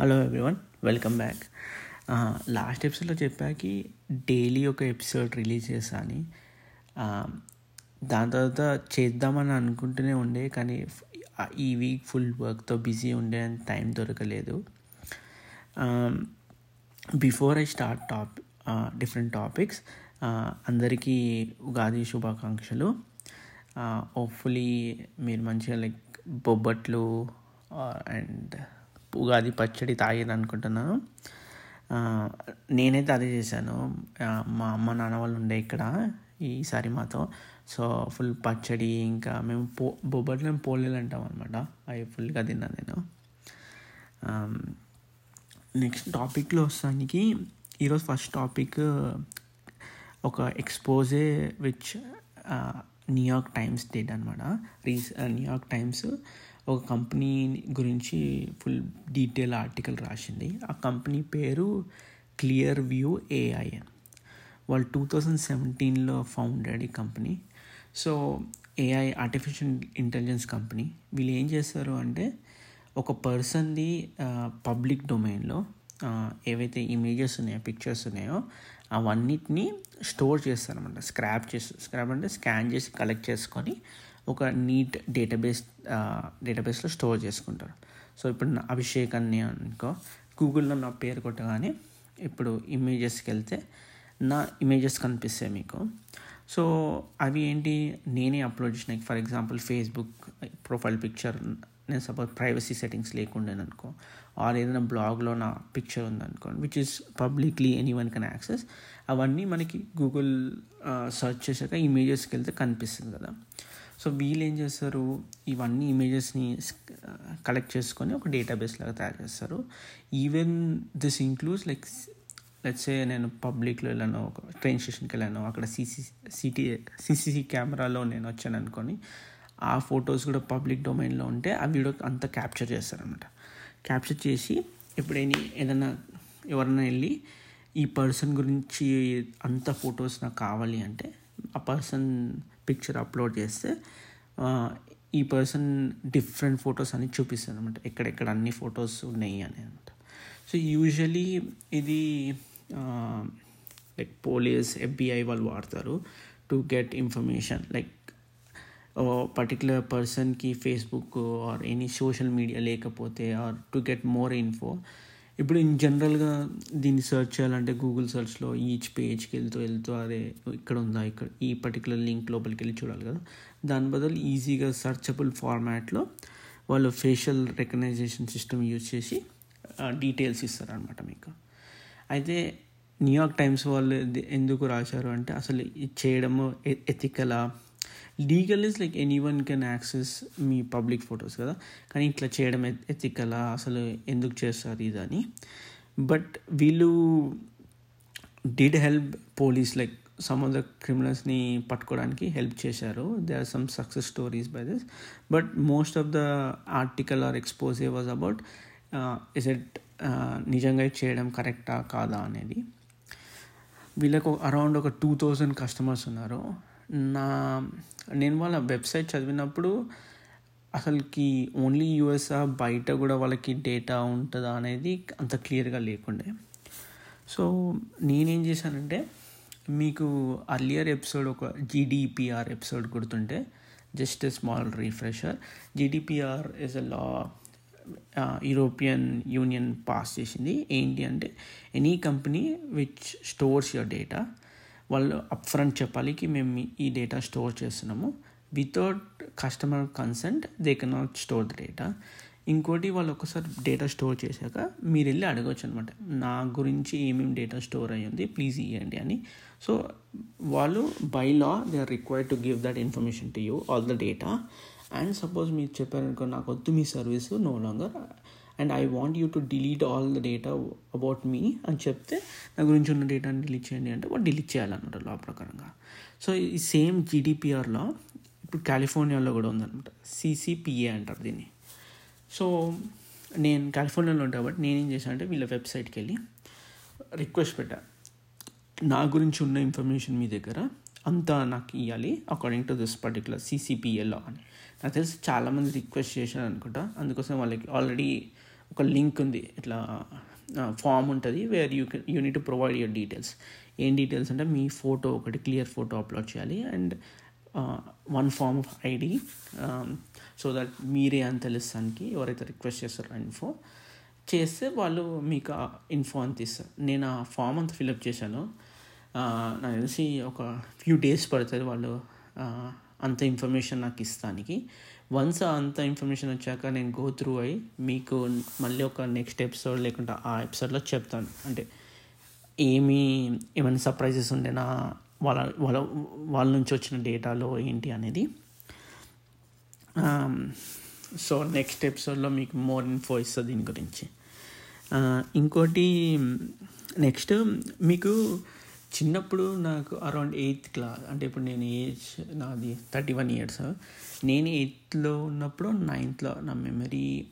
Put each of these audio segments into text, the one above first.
Hello everyone welcome back last ఎపిసోడ్లో చెప్పాకి daily ఒక ఎపిసోడ్ రిలీజ్ చేస్తా um, దాని తర్వాత చేద్దామని అనుకుంటూనే ఉండే కానీ ఈ వీక్ ఫుల్ వర్క్తో బిజీ ఉండే టైం దొరకలేదు. Before I start top different topics అందరికీ ఉగాది శుభాకాంక్షలు. Uh, హోప్ఫుల్లీ మీరు మంచిగా లైక్ బొబ్బట్లు uh, అండ్ ఉగాది పచ్చడి తాగేది అనుకుంటున్నాను నేనైతే అదే చేశాను. మా అమ్మ నాన్న వాళ్ళు ఉండే ఇక్కడ ఈసారి మాతో. సో ఫుల్ పచ్చడి ఇంకా మేము పో బొబ్బట్లు పోలేలు అంటాం అనమాట అవి ఫుల్గా తిన్నా నేను. నెక్స్ట్ టాపిక్లో వస్తానికి ఈరోజు ఫస్ట్ టాపిక్ ఒక expose which New York Times did అనమాట రీస్ న్యూయార్క్ టైమ్స్ ఒక కంపెనీ గురించి ఫుల్ డీటెయిల్ ఆర్టికల్ రాసింది. ఆ కంపెనీ పేరు క్లియర్ వ్యూ ఏఐ వాళ్ళు టూ థౌజండ్ సెవెంటీన్లో ఫౌండెడ్ ఈ company. So AI artificial intelligence company. వీళ్ళు ఏం చేస్తారు అంటే ఒక పర్సన్ది పబ్లిక్ డొమైన్లో ఏవైతే ఇమేజెస్ ఉన్నాయో పిక్చర్స్ ఉన్నాయో అవన్నిటిని స్టోర్ చేస్తారనమాట స్క్రాప్ చేసి స్క్రాప్ అంటే స్కాన్ చేసి కలెక్ట్ చేసుకొని ఒక నీట్ డేటాబేస్ డేటాబేస్లో స్టోర్ చేసుకుంటారు. సో ఇప్పుడు నా అభిషేక్ అని అనుకో గూగుల్లో నా పేరు కొట్టగానే ఇప్పుడు ఇమేజెస్కి వెళ్తే నా ఇమేజెస్ కనిపిస్తాయి మీకు. సో అవి ఏంటి? నేనే అప్లోడ్ చేసిన for example Facebook profile picture నేను సపోజ్ ప్రైవసీ సెట్టింగ్స్ లేకుండా అనుకో ఆర్ ఏదైనా బ్లాగ్లో నా పిక్చర్ ఉందనుకోండి which is publicly anyone can access అవన్నీ మనకి గూగుల్ సెర్చ్ చేశాక ఇమేజెస్కి వెళ్తే కనిపిస్తుంది కదా. సో వీళ్ళు ఏం చేస్తారు? ఇవన్నీ ఇమేజెస్ని కలెక్ట్ చేసుకొని ఒక డేటాబేస్ లాగా తయారు చేస్తారు. Even this includes like let's a నేను పబ్లిక్లో వెళ్ళాను ఒక ట్రైన్ స్టేషన్కి వెళ్ళాను అక్కడ సీసీ సిటీ సీసీసీ కెమెరాలో నేను వచ్చాను అనుకొని ఆ ఫొటోస్ కూడా పబ్లిక్ డొమైన్లో ఉంటే ఆ వీడియో అంతా క్యాప్చర్ చేస్తారనమాట క్యాప్చర్ చేసి ఎప్పుడైనా ఏదైనా ఎవరైనా వెళ్ళి ఈ పర్సన్ గురించి అంత ఫొటోస్ నాకు కావాలి అంటే ఆ పర్సన్ పిక్చర్ అప్లోడ్ చేస్తే ఈ పర్సన్ డిఫరెంట్ ఫొటోస్ అని చూపిస్తుంది అనమాట ఎక్కడెక్కడ అన్ని ఫొటోస్ ఉన్నాయి అని అనమాట సో యూజువలీ ఇది లైక్ పోలీస్ ఎఫ్బిఐ వాళ్ళు వాడతారు to get information like particular పర్సన్కి Facebook or any social media లేకపోతే or to get more info ఇప్పుడు ఇన్ జనరల్గా దీన్ని సెర్చ్ చేయాలంటే గూగుల్ సెర్చ్లో ఈచ్ పేజ్కి వెళ్తూ వెళ్తూ అదే ఇక్కడ ఉందా ఇక్కడ ఈ పర్టికులర్ లింక్ లోపలికి వెళ్ళి చూడాలి కదా. దాని బదులు ఈజీగా సర్చబుల్ ఫార్మాట్లో వాళ్ళు ఫేషియల్ రికగ్నైజేషన్ సిస్టమ్ యూజ్ చేసి డీటెయిల్స్ ఇస్తారనమాట మీకు. అయితే న్యూయార్క్ టైమ్స్ వాళ్ళు ఎందుకు రాశారు అంటే అసలు ఇది చేయడము ఎథికలా legal is like anyone can access me public photos కదా? కానీ ఇట్లా చేయడం ఎథికలా అసలు ఎందుకు చేస్తారు ఇదని? బట్ వీళ్ళు did help police like some of the క్రిమినల్స్ని పట్టుకోవడానికి హెల్ప్ చేశారు. They are some success stories by this but most of the article or expose was about is it నిజంగా చేయడం కరెక్టా కాదా? అనేది వీళ్ళకు అరౌండ్ ఒక టూ థౌజండ్ కస్టమర్స్ ఉన్నారు. నా నేను వాళ్ళ వెబ్సైట్ చదివినప్పుడు అసలుకి ఓన్లీ యూఎస్ఆ బయట కూడా వాళ్ళకి డేటా ఉంటుందా అనేది అంత క్లియర్గా లేకుండే. సో నేనేం చేశానంటే మీకు అర్లియర్ ఎపిసోడ్ ఒక జీడిపిఆర్ ఎపిసోడ్ గుర్తుంటే just a small refresher. GDPR is a law European Union pass చేసింది. ఏంటి అంటే any company which stores your data వాళ్ళు అప్ ఫ్రంట్ చెప్పాలి కి మేము ఈ డేటా స్టోర్ చేస్తున్నాము. Without customer consent they cannot store the data ఇంకోటి వాళ్ళు ఒకసారి డేటా స్టోర్ చేశాక మీరు వెళ్ళి అడగవచ్చు అనమాట నా గురించి ఏమేమి డేటా స్టోర్ అయ్యింది ప్లీజ్ ఇవ్వండి అని. సో వాళ్ళు by law they are required to give that information to you all the data and suppose మీరు చెప్పారనుకో నాకు వద్దు మీ service no longer and I want you to delete all the data about me అని చెప్తే నా గురించి ఉన్న డేటాని డిలీట్ చేయండి అంటే వాడు డిలీట్ చేయాలన్నమాట లా ప్రకారంగా. సో ఈ సేమ్ జీడిపిఆర్లో ఇప్పుడు కాలిఫోర్నియాలో కూడా ఉందన్నమాట. సిసిపిఏ అంటారు దీన్ని. సో నేను కాలిఫోర్నియాలో ఉంటాను కాబట్టి నేనేం చేశాను అంటే వీళ్ళ వెబ్సైట్కి వెళ్ళి రిక్వెస్ట్ పెట్టా. నా గురించి ఉన్న ఇన్ఫర్మేషన్ మీ దగ్గర అంతా నాకు ఇవ్వాలి అకార్డింగ్ టు దిస్ పర్టికులర్ సిసిపిఎల్లో అని. నాకు తెలిసి చాలామంది రిక్వెస్ట్ చేశారు అనుకుంటా అందుకోసం వాళ్ళకి ఆల్రెడీ ఒక లింక్ ఉంది ఇట్లా ఫామ్ ఉంటుంది where you can you need to provide your details ఏం డీటెయిల్స్ అంటే మీ ఫోటో ఒకటి క్లియర్ ఫోటో అప్లోడ్ చేయాలి and one form of ID so that మీరే అని తెలుస్తానికి ఎవరైతే రిక్వెస్ట్ చేస్తారో ఇన్ఫో చేస్తే వాళ్ళు మీకు ఇన్ఫో అంత ఇస్తారు. నేను ఆ ఫామ్ అంతా ఫిల్అప్ చేశాను. నాకు తెలిసి ఒక ఫ్యూ డేస్ పడుతుంది వాళ్ళు అంత ఇన్ఫర్మేషన్ నాకు ఇస్తానికి. వన్స్ అంత ఇన్ఫర్మేషన్ వచ్చాక నేను గో త్రూ అయ్యి మీకు మళ్ళీ ఒక నెక్స్ట్ ఎపిసోడ్ లేకుంటే ఆ ఎపిసోడ్లో చెప్తాను. అంటే ఏమి ఏమైనా సర్ప్రైజెస్ ఉండేనా వాళ్ళ వాళ్ళ వాళ్ళ నుంచి వచ్చిన డేటాలో ఏంటి అనేది. సో నెక్స్ట్ ఎపిసోడ్లో మీకు మోర్ ఇన్ఫో ఇస్తుంది దీని గురించి. Uh, ఇంకోటి నెక్స్ట్ మీకు చిన్నప్పుడు నాకు అరౌండ్ ఎయిత్ క్లాస్ అంటే ఇప్పుడు నేను ఏజ్ నాది థర్టీ వన్ ఇయర్స్ నేను ఎయిత్లో ఉన్నప్పుడు నైన్త్లో నా మెమరీ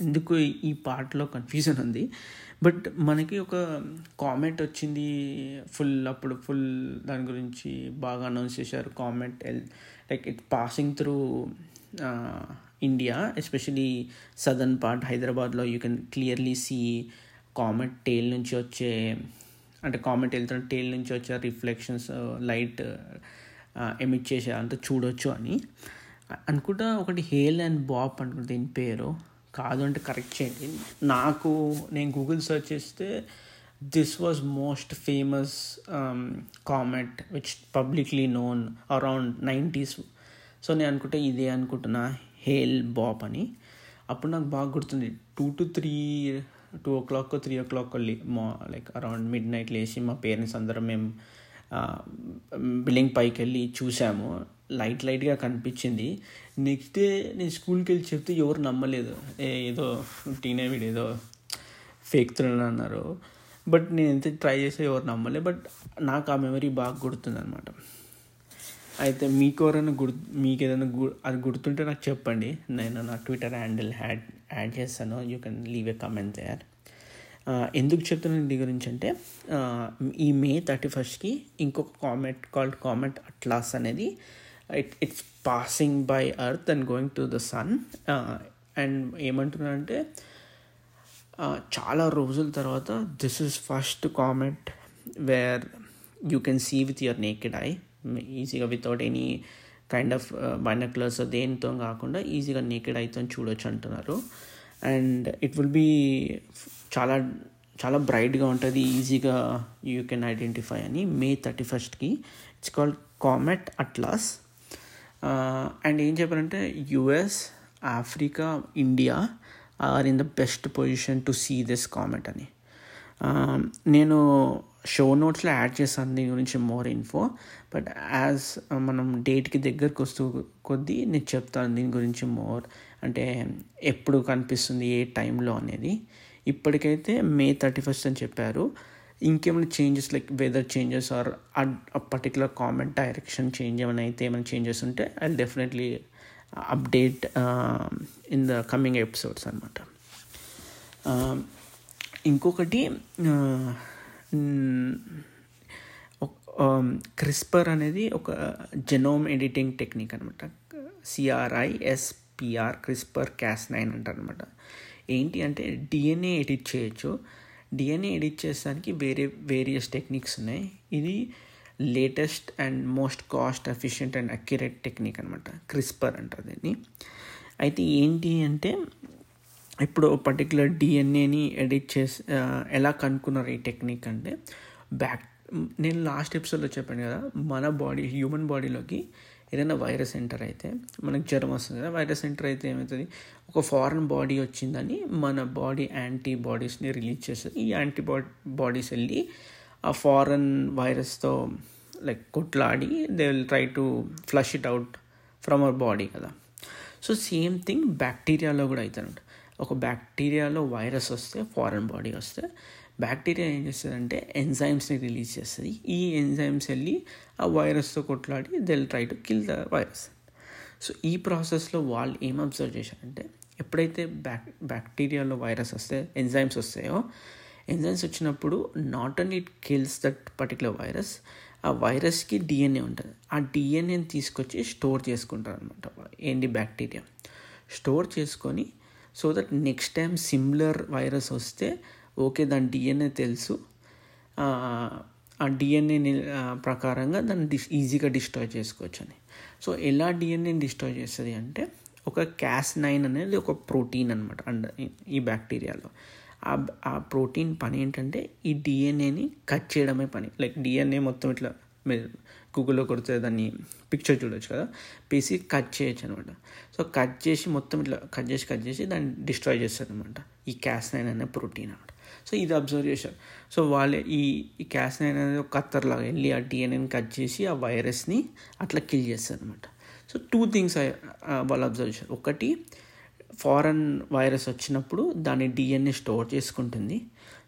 ఎందుకు ఈ పార్ట్లో కన్ఫ్యూజన్ ఉంది. బట్ మనకి ఒక కామెంట్ వచ్చింది ఫుల్ అప్పుడు ఫుల్ దాని గురించి బాగా అనౌన్స్ చేశారు. Comet like it passing through India especially southern part హైదరాబాద్లో you can clearly see comet tail నుంచి వచ్చే అంటే కామెంట్ వెళ్తున్న టేల్ నుంచి వచ్చే రిఫ్లెక్షన్స్ లైట్ ఎమిట్ చేసే అంత చూడొచ్చు అని. అనుకుంటా ఒకటి హేల్ అండ్ బాప్ అనుకుంటా దీని పేరు. కాదు అంటే కరెక్ట్ చేయండి. నాకు నేను గూగుల్ సెర్చ్ చేస్తే this was most famous comet which publicly known around nineties so నేను అనుకుంటే ఇదే అనుకుంటున్నా హేల్ బాప్ అని. అప్పుడు నాకు బాగా గుర్తుంది. Two to three two o'clock three o'clock మా లైక్ అరౌండ్ మిడ్ నైట్ లేచి మా పేరెంట్స్ అందరం మేము బిల్డింగ్ పైకి వెళ్ళి చూసాము. లైట్ లైట్గా కనిపించింది. నెక్స్ట్ డే నేను స్కూల్కి వెళ్ళి చెప్తే ఎవరు నమ్మలేదు. ఏదో టీనేవిడ్ ఏదో ఫేక్ అన్నారు. బట్ నేను ఎంత ట్రై చేస్తే ఎవరు నమ్మలేదు బట్ నాకు ఆ మెమరీ బాగా గుర్తుంది అనమాట అయితే మీకు ఎవరైనా గుర్ మీకు ఏదైనా గు అది గుర్తుంటే నాకు చెప్పండి. నేను నా ట్విట్టర్ హ్యాండిల్ హ్యాడ్ యాడ్ చేస్తాను. You can leave a comment there ఎందుకు చెప్తున్నాను దీని గురించి అంటే ఈ మే థర్టీ ఫస్ట్కి ఇంకొక కామెంట్ కాల్డ్ కామెంట్ అట్లాస్ అనేది it it's passing by earth and going to the sun and ఏమంటున్నారంటే చాలా రోజుల తర్వాత this is first comet where you can see with your naked eye ఈజీగా without any kind of binoculars దేనితో కాకుండా ఈజీగా naked ఐతో చూడొచ్చు అంటున్నారు. అండ్ ఇట్ విల్ బీ చాలా చాలా బ్రైట్గా ఉంటుంది ఈజీగా యూ కెన్ ఐడెంటిఫై అని. మే థర్టీ ఫస్ట్కి it's called comet Atlas and ఏం చెప్పారంటే US Africa India are in the best position to see this comet అని. Um, నేను షో నోట్స్లో యాడ్ చేస్తాను దీని గురించి మోర్ ఇన్ఫో బట్ యాజ్ మనం డేట్కి దగ్గరకు వస్తూ కొద్దీ నేను చెప్తాను దీని గురించి మోర్ అంటే ఎప్పుడు కనిపిస్తుంది ఏ టైంలో అనేది. ఇప్పటికైతే మే థర్టీ ఫస్ట్ అని చెప్పారు. ఇంకేమైనా changes like weather changes or ఆ పర్టికులర్ కామెంట్ డైరెక్షన్ చేంజ్ ఏమైనా అయితే ఏమైనా చేంజెస్ ఉంటే I definitely update in the coming episodes అనమాట ఇంకొకటి uh, క్రిస్పర్ అనేది ఒక జెనోమ్ ఎడిటింగ్ టెక్నిక్ అనమాట సిఆర్ఐఎస్పిఆర్ క్రిస్పర్ క్యాస్ నైన్ అంటారు అనమాట ఏంటి అంటే డిఎన్ఏ ఎడిట్ చేయొచ్చు. డిఎన్ఏ ఎడిట్ చేసడానికి వేరే వేరియస్ టెక్నిక్స్ ఉన్నాయి. ఇది latest and most cost efficient and accurate technique అనమాట క్రిస్పర్ అంటారు దీన్ని. అయితే ఏంటి అంటే ఇప్పుడు పర్టికులర్ డిఎన్ఏని ఎడిట్ చేసి ఎలా కనుక్కున్నారు ఈ టెక్నిక్ అంటే బ్యాక్ నేను లాస్ట్ ఎపిసోడ్లో చెప్పాను కదా మన బాడీ హ్యూమన్ బాడీలోకి ఏదైనా వైరస్ ఎంటర్ అయితే మనకు జ్వరం వస్తుంది కదా వైరస్ ఎంటర్ అయితే ఏమవుతుంది? ఒక ఫారెన్ బాడీ వచ్చిందని మన బాడీ యాంటీబాడీస్ని రిలీజ్ చేస్తుంది. ఈ యాంటీబాడీ బాడీస్ వెళ్ళి ఆ ఫారెన్ వైరస్తో లైక్ కొట్లాడి they will try to flush it out from our body కదా. సో సేమ్ థింగ్ బ్యాక్టీరియాలో కూడా అవుతుందంట ఒక బ్యాక్టీరియాలో వైరస్ వస్తే ఫారెన్ బాడీ వస్తే బ్యాక్టీరియా ఏం చేస్తుందంటే ఎంజైమ్స్ని రిలీజ్ చేస్తుంది. ఈ ఎంజైమ్స్ వెళ్ళి ఆ వైరస్తో కొట్లాడి they'll try to kill the virus so ఈ ప్రాసెస్లో వాళ్ళు ఏం అబ్జర్వ్ చేశారంటే ఎప్పుడైతే బ్యాక్ బ్యాక్టీరియాలో వైరస్ వస్తే ఎంజైమ్స్ వస్తాయో ఎంజైమ్స్ వచ్చినప్పుడు not only it kills that particular virus ఆ వైరస్కి డిఎన్ఏ ఉంటుంది. ఆ డిఎన్ఏని తీసుకొచ్చి స్టోర్ చేసుకుంటారు అనమాట ఏంటి బ్యాక్టీరియా? స్టోర్ చేసుకొని so that next time similar virus వస్తే ఓకే దాని డిఎన్ఏ తెలుసు. ఆ డిఎన్ఏ ప్రకారంగా దాన్ని డిస్ ఈజీగా డిస్ట్రాయ్ చేసుకోవచ్చు అని సో ఎలా డిఎన్ఏని డిస్ట్రాయ్ చేస్తుంది అంటే ఒక క్యాస్ నైన్ అనేది ఒక ప్రోటీన్ అనమాట అండ్ ఈ బ్యాక్టీరియాలో ఆ ఆ ప్రోటీన్ పని ఏంటంటే ఈ డిఎన్ఏని కట్ చేయడమే పని. లైక్ డిఎన్ఏ మొత్తం ఇట్లా మీరు గూగుల్లో కొడితే దాన్ని పిక్చర్ చూడొచ్చు కదా. పీసీ కట్ చేయొచ్చు అనమాట సో కట్ చేసి మొత్తం ఇట్లా కట్ చేసి కట్ చేసి దాన్ని డిస్ట్రాయ్ చేస్తారు అనమాట ఈ క్యాస్ నైన్ అనే ప్రోటీన్ అనమాట. సో ఇది అబ్జర్వ్ చేశారు సో వాళ్ళే ఈ ఈ క్యాస్ నైన్ అనేది ఒక కత్తర్లాగా వెళ్ళి ఆ డిఎన్ఏని కట్ చేసి ఆ వైరస్ని అట్లా కిల్ చేస్తారు అనమాట సో టూ థింగ్స్ వాళ్ళు అబ్జర్వ్ చేశారు. ఒకటి ఫారెన్ వైరస్ వచ్చినప్పుడు దాని డిఎన్ఏ స్టోర్ చేసుకుంటుంది.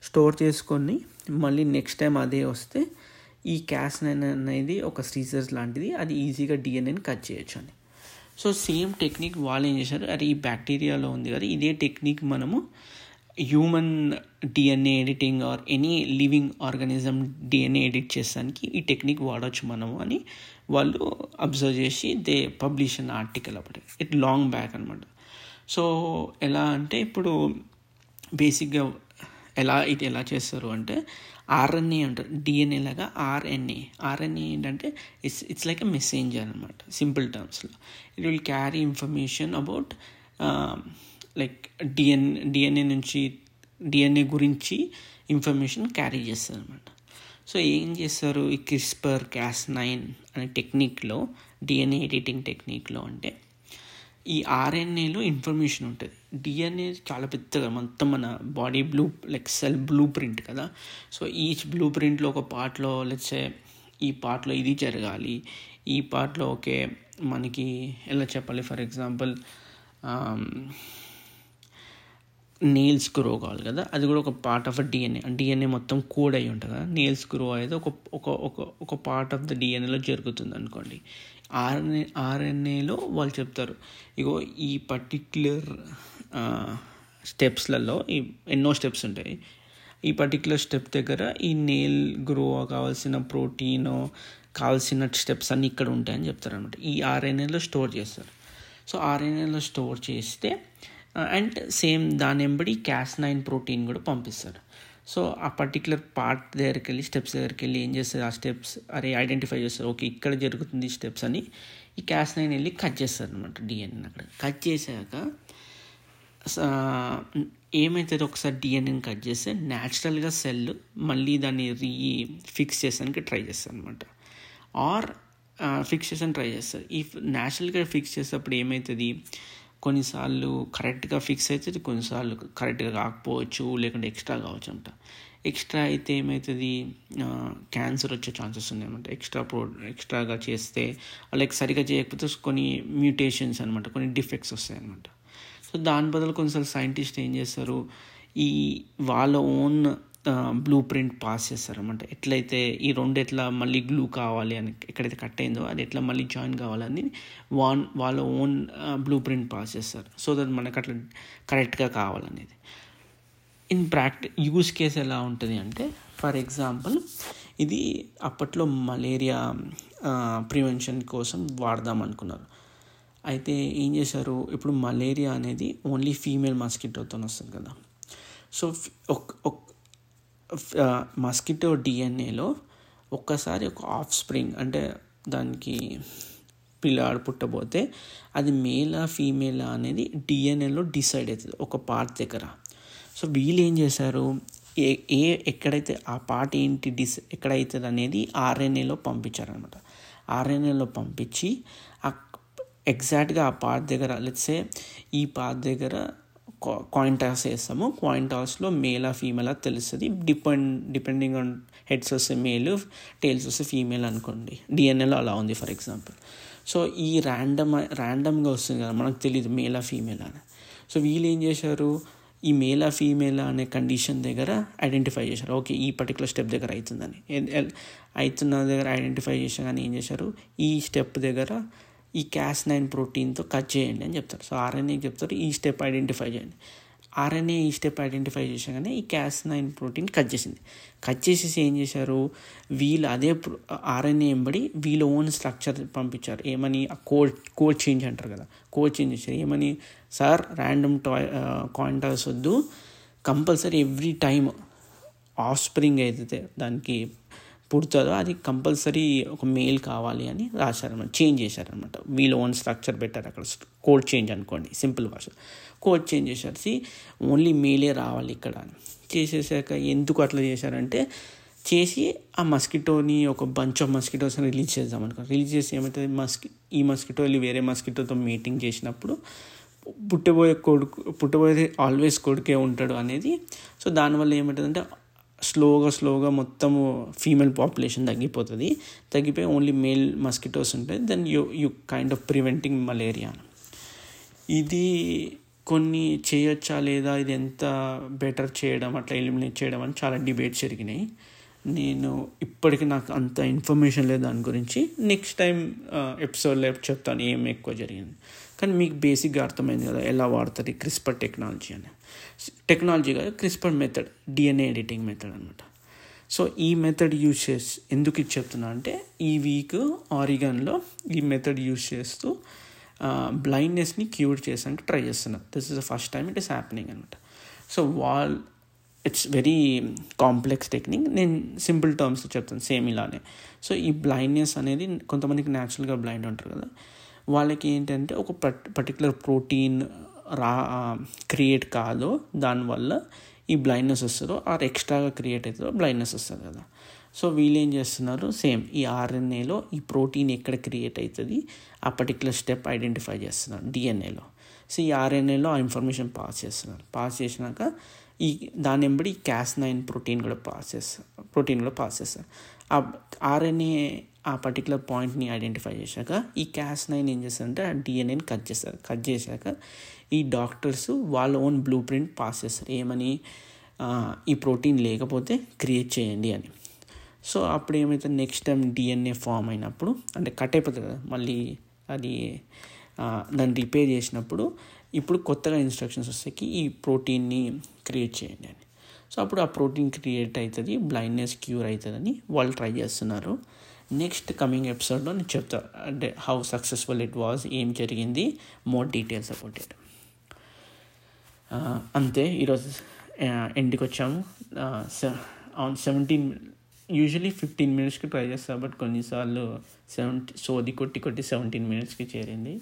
స్టోర్ చేసుకొని మళ్ళీ నెక్స్ట్ టైం అదే వస్తే ఈ క్యాస్ నైన్ అనేది ఒక సీజర్స్ లాంటిది. అది ఈజీగా డిఎన్ఏని కట్ చేయొచ్చు అని. సో సేమ్ టెక్నిక్ వాళ్ళు ఏం చేశారు? అరే ఈ బ్యాక్టీరియాలో ఉంది కదా ఇదే టెక్నిక్ మనము human DNA editing or any living organism DNA edit చేసానికి ఈ టెక్నిక్ వాడచ్చు మనము అని వాళ్ళు అబ్జర్వ్ చేసి దే పబ్లిష్ అన్న ఆర్టికల్ అప్పటి ఇట్ లాంగ్ బ్యాక్ అనమాట సో ఎలా అంటే ఇప్పుడు బేసిక్గా ఎలా ఇది ఎలా చేస్తారు అంటే ఆర్ఎన్ఏ అంటారు. డిఎన్ఏ లాగా ఆర్ఎన్ఏ. ఆర్ఎన్ఏ ఏంటంటే it's it's like a messenger అనమాట simple టర్మ్స్లో it will carry information about like DN DNA నుంచి డిఎన్ఏ గురించి ఇన్ఫర్మేషన్ క్యారీ చేస్తారు అనమాట సో ఏం చేస్తారు? ఈ క్రిస్పర్ క్యాస్ నైన్ అనే టెక్నిక్లో డిఎన్ఏ ఎడిటింగ్ టెక్నిక్లో అంటే ఈ ఆర్ఎన్ఏలో ఇన్ఫర్మేషన్ ఉంటుంది. డిఎన్ఏ చాలా పెద్దగా మొత్తం మన body blue like cell blueprint కదా. సో ఈచ్ బ్లూ ప్రింట్లో ఒక పార్ట్లో లెట్సే ఈ పార్ట్లో ఇది జరగాలి. ఈ పార్ట్లో ఓకే మనకి ఎలా చెప్పాలి? ఫర్ ఎగ్జాంపుల్ నెయిల్స్ గ్రో కావాలి కదా? అది కూడా ఒక పార్ట్ ఆఫ్ డిఎన్ఏ డిఎన్ఏ మొత్తం కోడ్ అయి ఉంటుంది కదా? నెయిల్స్ గ్రో అనేది ఒక ఒక ఒక ఒక పార్ట్ ఆఫ్ ద డిఎన్ఏలో జరుగుతుంది అనుకోండి. ఆర్ఎన్ఏ ఆర్ఎన్ఏలో వాళ్ళు చెప్తారు ఇగో ఈ పర్టిక్యులర్ స్టెప్స్లలో ఈ ఎన్నో స్టెప్స్ ఉంటాయి. ఈ పర్టిక్యులర్ స్టెప్ దగ్గర ఈ నెయిల్ గ్రో కావాల్సిన ప్రోటీన్ కావాల్సిన స్టెప్స్ అన్నీ ఇక్కడ ఉంటాయని చెప్తారు అనమాట ఈ ఆర్ఎన్ఏలో స్టోర్ చేస్తారు. సో ఆర్ఎన్ఏలో స్టోర్ చేస్తే అండ్ సేమ్ దాని ఎంబడి క్యాస్ నైన్ ప్రోటీన్ కూడా పంపిస్తారు సో ఆ పర్టికులర్ పార్ట్ దగ్గరికి వెళ్ళి స్టెప్స్ దగ్గరికి వెళ్ళి ఏం చేస్తారు ఆ స్టెప్స్ అరే ఐడెంటిఫై చేస్తారు ఓకే ఇక్కడ జరుగుతుంది స్టెప్స్ అని ఈ క్యాస్ నైన్ వెళ్ళి కట్ చేస్తారు అనమాట డిఎన్ఎన్ అక్కడ. కట్ చేశాక ఏమవుతుంది ఒకసారి డిఎన్ఎన్ కట్ చేస్తే న్యాచురల్గా సెల్ మళ్ళీ దాన్ని రీ ఫిక్స్ చేసానికి ట్రై చేస్తారు అనమాట ఆర్ ఫిక్స్ చేసాను ట్రై చేస్తారు. ఈ న్యాచురల్గా ఫిక్స్ చేసేటప్పుడు ఏమవుతుంది కొన్నిసార్లు కరెక్ట్గా ఫిక్స్ అవుతుంది కొన్నిసార్లు కరెక్ట్గా కాకపోవచ్చు లేకుంటే ఎక్స్ట్రా కావచ్చు అంట ఎక్స్ట్రా అయితే ఏమవుతుంది క్యాన్సర్ వచ్చే ఛాన్సెస్ ఉన్నాయి అనమాట ఎక్స్ట్రా ప్రో ఎక్స్ట్రాగా చేస్తే లైక్ సరిగా చేయకపోతే కొన్ని మ్యూటేషన్స్ అనమాట కొన్ని డిఫెక్ట్స్ వస్తాయి అనమాట సో దాని బదులు కొన్నిసార్లు సైంటిస్ట్ ఏం చేస్తారు? ఈ వాళ్ళ ఓన్ బ్లూ ప్రింట్ పాస్ చేస్తారనమాట ఎట్లయితే ఈ రెండు ఎట్లా మళ్ళీ గ్లూ కావాలి అని ఎక్కడైతే కట్ అయిందో అది ఎట్లా మళ్ళీ జాయిన్ కావాలని వాన్ వాళ్ళ ఓన్ బ్లూ ప్రింట్ పాస్ చేస్తారు. సో దట్ మనకు అట్లా కరెక్ట్గా కావాలనేది. ఇన్ ప్రాక్టి యూస్ కేస్ ఎలా ఉంటుంది అంటే ఫర్ ఎగ్జాంపుల్ ఇది అప్పట్లో మలేరియా ప్రివెన్షన్ కోసం వాడదాం అనుకున్నారు. అయితే ఏం చేశారు? ఇప్పుడు మలేరియా అనేది ఓన్లీ ఫీమేల్ మస్కిటోతో వస్తుంది కదా. సో మస్కిటో డిఎన్ఏలో uh, ఒక్కసారి ఒక ఆఫ్ స్ప్రింగ్ అంటే దానికి పిల్లాడు పుట్టబోతే అది మేలా ఫీమేలా అనేది డిఎన్ఏలో డిసైడ్ అవుతుంది ఒక పార్ట్ దగ్గర. సో వీళ్ళు ఏం చేశారు? ఏ ఏ ఎక్కడైతే ఆ పార్ట్ ఏంటి డిస్ ఎక్కడైతుంది అనేది ఆర్ఎన్ఏలో పంపించారనమాట ఆర్ఎన్ఏలో పంపించి ఆ ఎగ్జాక్ట్గా ఆ పార్ట్ దగ్గర లెట్సే ఈ పార్ట్ దగ్గర కాయిన్ టాస్ వేస్తాము కాయిన్ టాస్లో మేలా ఫీమేలా తెలుస్తుంది. డిపెండ్ డిపెండింగ్ ఆన్ హెడ్స్ వస్తే మేల్ టైల్స్ వస్తే ఫీమేల్ అనుకోండి. డిఎన్ఏలో అలా ఉంది ఫర్ ఎగ్జాంపుల్ సో ఈ ర్యాండమ్ ర్యాండమ్గా వస్తుంది కదా మనకు తెలియదు మేలా ఫీమేలా అని. సో వీళ్ళు ఏం చేశారు? ఈ మేలా ఫీమేలా అనే కండిషన్ దగ్గర ఐడెంటిఫై చేశారు. ఓకే ఈ పర్టికులర్ స్టెప్ దగ్గర అవుతుందని. అవుతున్న దగ్గర ఐడెంటిఫై చేసా కానీ ఏం చేశారు? ఈ స్టెప్ దగ్గర ఈ క్యాస్ నైన్ ప్రోటీన్తో కట్ చేయండి అని చెప్తారు. సో ఆర్ఎన్ఏకి చెప్తారు ఈ స్టెప్ ఐడెంటిఫై చేయండి. ఆర్ఎన్ఏ ఈ స్టెప్ ఐడెంటిఫై చేసాగానే ఈ క్యాస్ నైన్ ప్రోటీన్ కట్ చేసింది. కట్ చేసేసి ఏం చేశారు? వీళ్ళు అదే ఆర్ఎన్ఏ ఎంబడి వీళ్ళ ఓన్ స్ట్రక్చర్ పంపించారు. ఏమని? ఆ కోడ్ కోడ్ చేంజ్ అంటారు కదా కోడ్ చేంజ్ చేశారు. ఏమని? సార్ ర్యాండమ్ టాయ్ కాయింటర్స్ వద్దు. Compulsory every time of spring అయితే దానికి పుడుతుందో అది కంపల్సరీ ఒక మెయిల్ కావాలి అని రాశారనమాట చేంజ్ చేశారనమాట వీళ్ళు ఓన్ స్ట్రక్చర్ పెట్టారు అక్కడ కోడ్ చేంజ్ అనుకోండి సింపుల్ భాష. కోడ్ చేంజ్ చేసేసి ఓన్లీ మెయిలే రావాలి ఇక్కడ అని. చేసేసాక ఎందుకు అట్లా చేశారంటే చేసి ఆ మస్కిటోని ఒక బంచ్ ఆఫ్ మస్కిటోస్ రిలీజ్ చేద్దాం అనుకో రిలీజ్ చేసి ఏమవుతుంది? మస్కి ఈ మస్కిటో వెళ్ళి వేరే మస్కిటోతో మీటింగ్ చేసినప్పుడు పుట్టబోయే కొడుకు పుట్టబోయేది ఆల్వేస్ కొడుకే ఉంటాడు అనేది. సో దానివల్ల ఏమవుతుందంటే స్లోగా స్లోగా మొత్తము ఫీమేల్ పాపులేషన్ తగ్గిపోతుంది. తగ్గిపోయి ఓన్లీ మేల్ మస్కిటోస్ ఉంటాయి. Then you you kind of preventing malaria ఇది కొన్ని చేయొచ్చా లేదా? ఇది ఎంత బెటర్ చేయడం అట్లా ఎలిమినేట్ చేయడం అని చాలా డిబేట్స్ జరిగినాయి. నేను ఇప్పటికి నాకు అంత ఇన్ఫర్మేషన్ లేదు దాని గురించి. నెక్స్ట్ టైం ఎపిసోడ్లో చెప్తాను. ఏం ఎక్కువ జరిగింది. కానీ మీకు బేసిక్గా అర్థమైంది కదా ఎలా వాడుతుంది క్రిస్పర్ టెక్నాలజీ అని. టెక్నాలజీ కాదు CRISPR method DNA editing method అనమాట సో ఈ మెథడ్ యూజ్ చేసి ఎందుకు ఇది చెప్తున్నా అంటే ఈ వీక్ ఆరిగన్లో ఈ మెథడ్ యూజ్ చేస్తూ బ్లైండ్నెస్ని క్యూర్ చేసానికి ట్రై చేస్తున్నారు this is the first time it is happening అనమాట so well it's very complex technique నేను సింపుల్ టర్మ్స్లో చెప్తాను సేమ్ ఇలానే. సో ఈ బ్లైండ్నెస్ అనేది కొంతమందికి న్యాచురల్గా బ్లైండ్ ఉంటారు కదా. వాళ్ళకి ఏంటంటే ఒక పర్టికులర్ ప్రోటీన్ రా క్రియేట్ కాదో. దానివల్ల ఈ బ్లైండ్నెస్ వస్తుందో ఆర్ ఎక్స్ట్రాగా క్రియేట్ అవుతుందో బ్లైండ్నెస్ వస్తుంది కదా. సో వీళ్ళు ఏం చేస్తున్నారు? సేమ్ ఈ ఆర్ఎన్ఏలో ఈ ప్రోటీన్ ఎక్కడ క్రియేట్ అవుతుంది ఆ పర్టికులర్ స్టెప్ ఐడెంటిఫై చేస్తున్నారు డిఎన్ఏలో సో ఈ ఆర్ఎన్ఏలో ఆ ఇన్ఫర్మేషన్ పాస్ చేస్తున్నారు. పాస్ చేసినాక ఈ దాని వెంబడి క్యాస్ నైన్ ప్రోటీన్ కూడా పాస్ చేస్తారు ప్రోటీన్ కూడా పాస్ చేస్తారు ఆ ఆర్ఎన్ఏ ఆ పర్టికులర్ పాయింట్ని ఐడెంటిఫై చేశాక ఈ క్యాస్ నైన్ ఏం చేస్తారంటే ఆ డిఎన్ఏని కట్ చేస్తారు కట్ చేశాక ఈ డాక్టర్స్ వాళ్ళ ఓన్ బ్లూ ప్రింట్ పాస్ చేస్తారు ఏమని ఈ ప్రోటీన్ లేకపోతే క్రియేట్ చేయండి అని. సో అప్పుడు ఏమైతే నెక్స్ట్ టైం డిఎన్ఏ ఫామ్ అయినప్పుడు అంటే కట్ అయిపోతుంది కదా మళ్ళీ అది దాన్ని రిపేర్ చేసినప్పుడు ఇప్పుడు కొత్తగా ఇన్స్ట్రక్షన్స్ వస్తాయి ఈ ప్రోటీన్ని క్రియేట్ చేయండి అని. సో అప్పుడు ఆ ప్రోటీన్ క్రియేట్ అవుతుంది బ్లైండ్నెస్ క్యూర్ అవుతుందని వాళ్ళు ట్రై చేస్తున్నారు. నెక్స్ట్ కమింగ్ ఎపిసోడ్లో నేను చెప్తా. అంటే హౌ సక్సెస్ఫుల్ ఇట్ వాజ్ ఏం జరిగింది మోర్ డీటెయిల్స్ అబౌట్ ఇట్ అంతే ఈరోజు ఎండ్కి వచ్చాము. ఆన్ సెవెంటీన్ యూజువలీ ఫిఫ్టీన్ మినిట్స్కి ట్రై చేస్తా బట్ కొన్నిసార్లు సెవెంటీ సోది కొట్టి కొట్టి సెవెంటీన్ మినిట్స్కి చేరింది.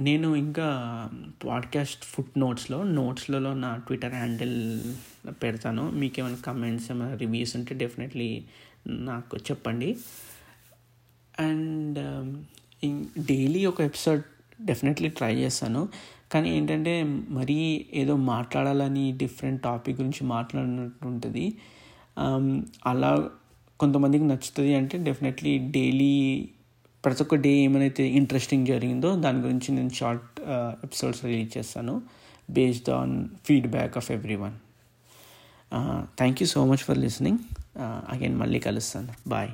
నేను ఇంకా పాడ్కాస్ట్ ఫుట్ నోట్స్లో నోట్స్లలో నా ట్విట్టర్ హ్యాండిల్ పెడతాను. మీకు ఏమైనా కమెంట్స్ ఏమైనా రివ్యూస్ ఉంటే డెఫినెట్లీ నాకు చెప్పండి. అండ్ um, డైలీ ఒక ఎపిసోడ్ డెఫినెట్లీ ట్రై చేస్తాను. కానీ ఏంటంటే మరీ ఏదో మాట్లాడాలని డిఫరెంట్ టాపిక్ గురించి మాట్లాడినట్టు ఉంటుంది. అలా కొంతమందికి నచ్చుతుంది అంటే డెఫినెట్లీ డైలీ ప్రతి ఒక్క డే ఏమైతే ఇంట్రెస్టింగ్ జరిగిందో దాని గురించి నేను షార్ట్ ఎపిసోడ్స్ రిలీజ్ చేస్తాను based on feedback of everyone thank you so much for listening again మళ్ళీ కలుస్తాను. బాయ్